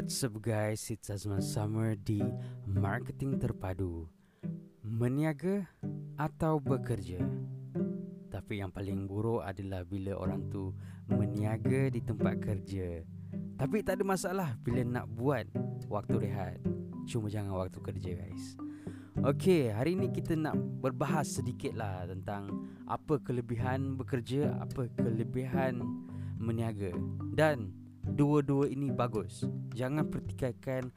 What's up guys, it's Azman Summer di Marketing Terpadu. Meniaga atau bekerja? Tapi yang paling buruk adalah bila orang tu meniaga di tempat kerja. Tapi tak ada masalah bila nak buat waktu rehat. Cuma jangan waktu kerja guys. Okay, hari ni kita nak berbahas sedikit lah tentang apa kelebihan bekerja, apa kelebihan meniaga. Dan dua-dua ini bagus. Jangan pertikaikan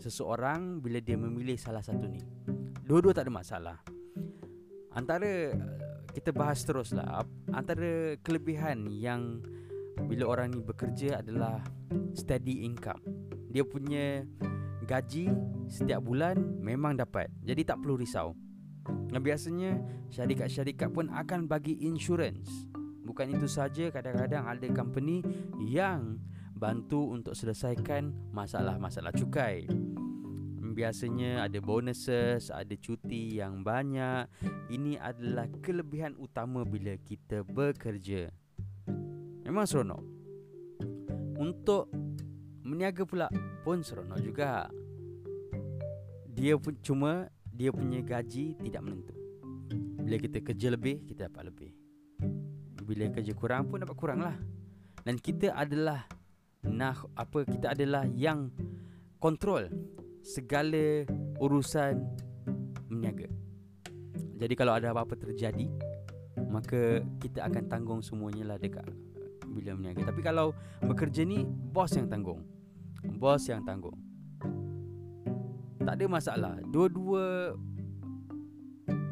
seseorang bila dia memilih salah satu ni. Dua-dua tak ada masalah. Antara kita bahas teruslah antara kelebihan yang bila orang ni bekerja adalah steady income. Dia punya gaji setiap bulan memang dapat. Jadi tak perlu risau. Dan biasanya syarikat-syarikat pun akan bagi insurance. Bukan itu saja kadang-kadang ada company yang bantu untuk selesaikan masalah-masalah cukai. Biasanya ada bonuses, ada cuti yang banyak. Ini adalah kelebihan utama bila kita bekerja. Memang seronok. Untuk meniaga pula pun seronok juga. Dia pun cuma dia punya gaji tidak menentu. Bila kita kerja lebih, kita dapat lebih. Bila kerja kurang pun dapat kurang lah. Dan kita adalah nah apa kita adalah yang kontrol segala urusan meniaga. Jadi kalau ada apa-apa terjadi, maka kita akan tanggung semuanya lah dekat bila meniaga. Tapi kalau bekerja ni bos yang tanggung. Bos yang tanggung. Tak ada masalah. Dua-dua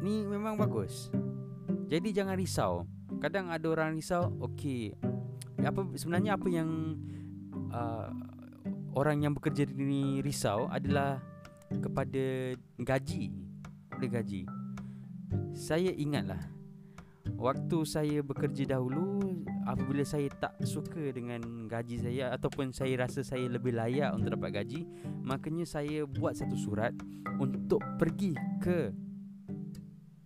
ni memang bagus. Jadi jangan risau. Kadang ada orang risau, okey. Apa sebenarnya apa yang uh, orang yang bekerja ini risau adalah kepada gaji. Pada gaji. Saya ingatlah waktu saya bekerja dahulu apabila saya tak suka dengan gaji saya ataupun saya rasa saya lebih layak untuk dapat gaji makanya saya buat satu surat untuk pergi ke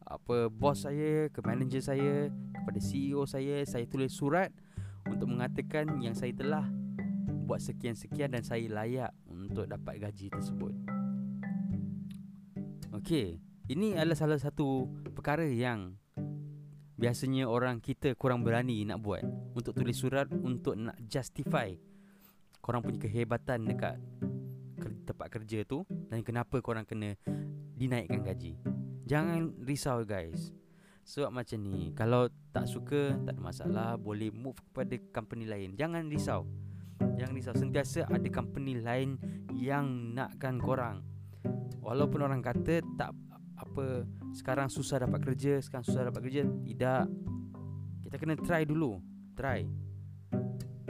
apa bos saya ke manager saya kepada CEO saya saya tulis surat untuk mengatakan yang saya telah buat sekian-sekian dan saya layak untuk dapat gaji tersebut. Okey, ini adalah salah satu perkara yang biasanya orang kita kurang berani nak buat untuk tulis surat untuk nak justify korang punya kehebatan dekat tempat kerja tu dan kenapa korang kena dinaikkan gaji. Jangan risau guys. Sebab macam ni Kalau tak suka Tak ada masalah Boleh move kepada company lain Jangan risau Jangan risau Sentiasa ada company lain Yang nakkan korang. Walaupun orang kata Tak apa Sekarang susah dapat kerja Sekarang susah dapat kerja Tidak. Kita kena try dulu Try.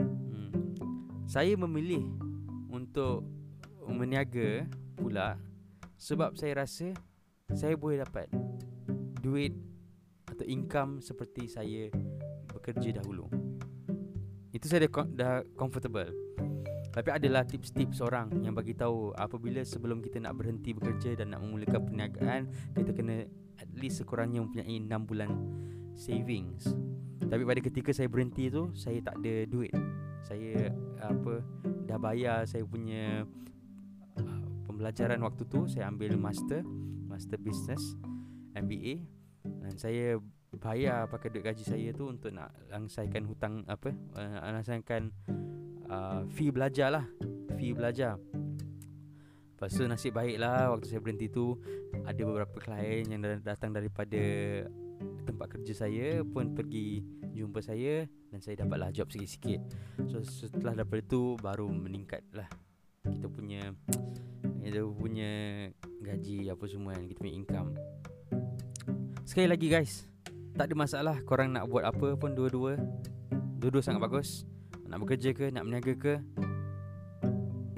Hmm. Saya memilih Untuk Meniaga Pula Sebab saya rasa Saya boleh dapat Duit Atau income Seperti saya Bekerja dahulu itu saya dah, dah comfortable. Tapi adalah tips-tips orang yang bagi tahu apabila sebelum kita nak berhenti bekerja dan nak memulakan perniagaan, kita kena at least sekurangnya mempunyai 6 bulan savings. Tapi pada ketika saya berhenti tu, saya tak ada duit. Saya apa dah bayar saya punya uh, pembelajaran waktu tu, saya ambil master, master business MBA dan saya bayar pakai duit gaji saya tu untuk nak langsaikan hutang apa uh, langsaikan uh, fee belajar lah. Fee belajar. Lepas tu nasib baik lah waktu saya berhenti tu Ada beberapa klien yang datang daripada tempat kerja saya pun pergi jumpa saya Dan saya dapatlah job sikit-sikit. So setelah daripada tu baru meningkat lah. Kita punya Kita punya gaji apa semua yang kita punya income. Sekali lagi guys tak ada masalah korang nak buat apa pun dua-dua. Dua-dua sangat bagus. Nak bekerja ke, nak meniaga ke.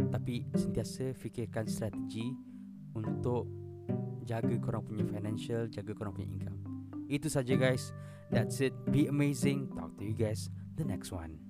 Tapi sentiasa fikirkan strategi Untuk jaga korang punya financial Jaga korang punya income. Itu saja guys. That's it. Be amazing. Talk to you guys The next one